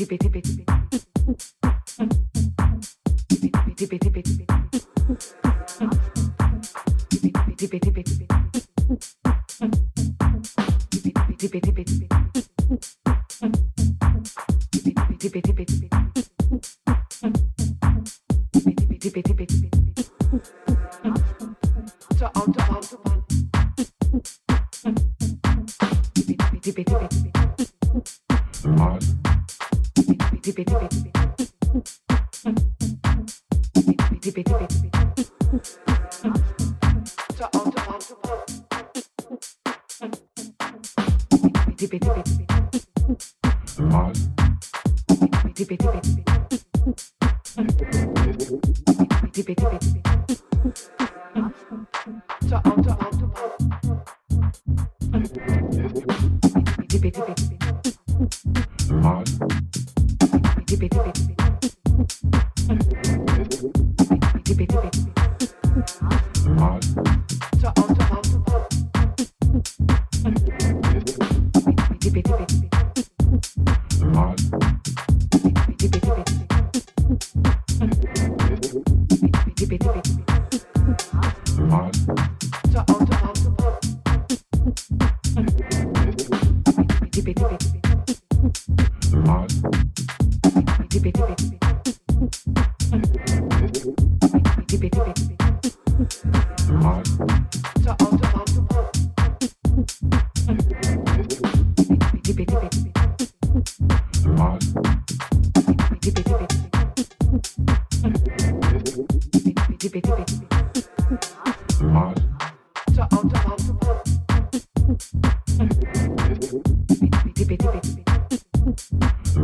Tipe, tipe, tipe.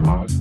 Mars.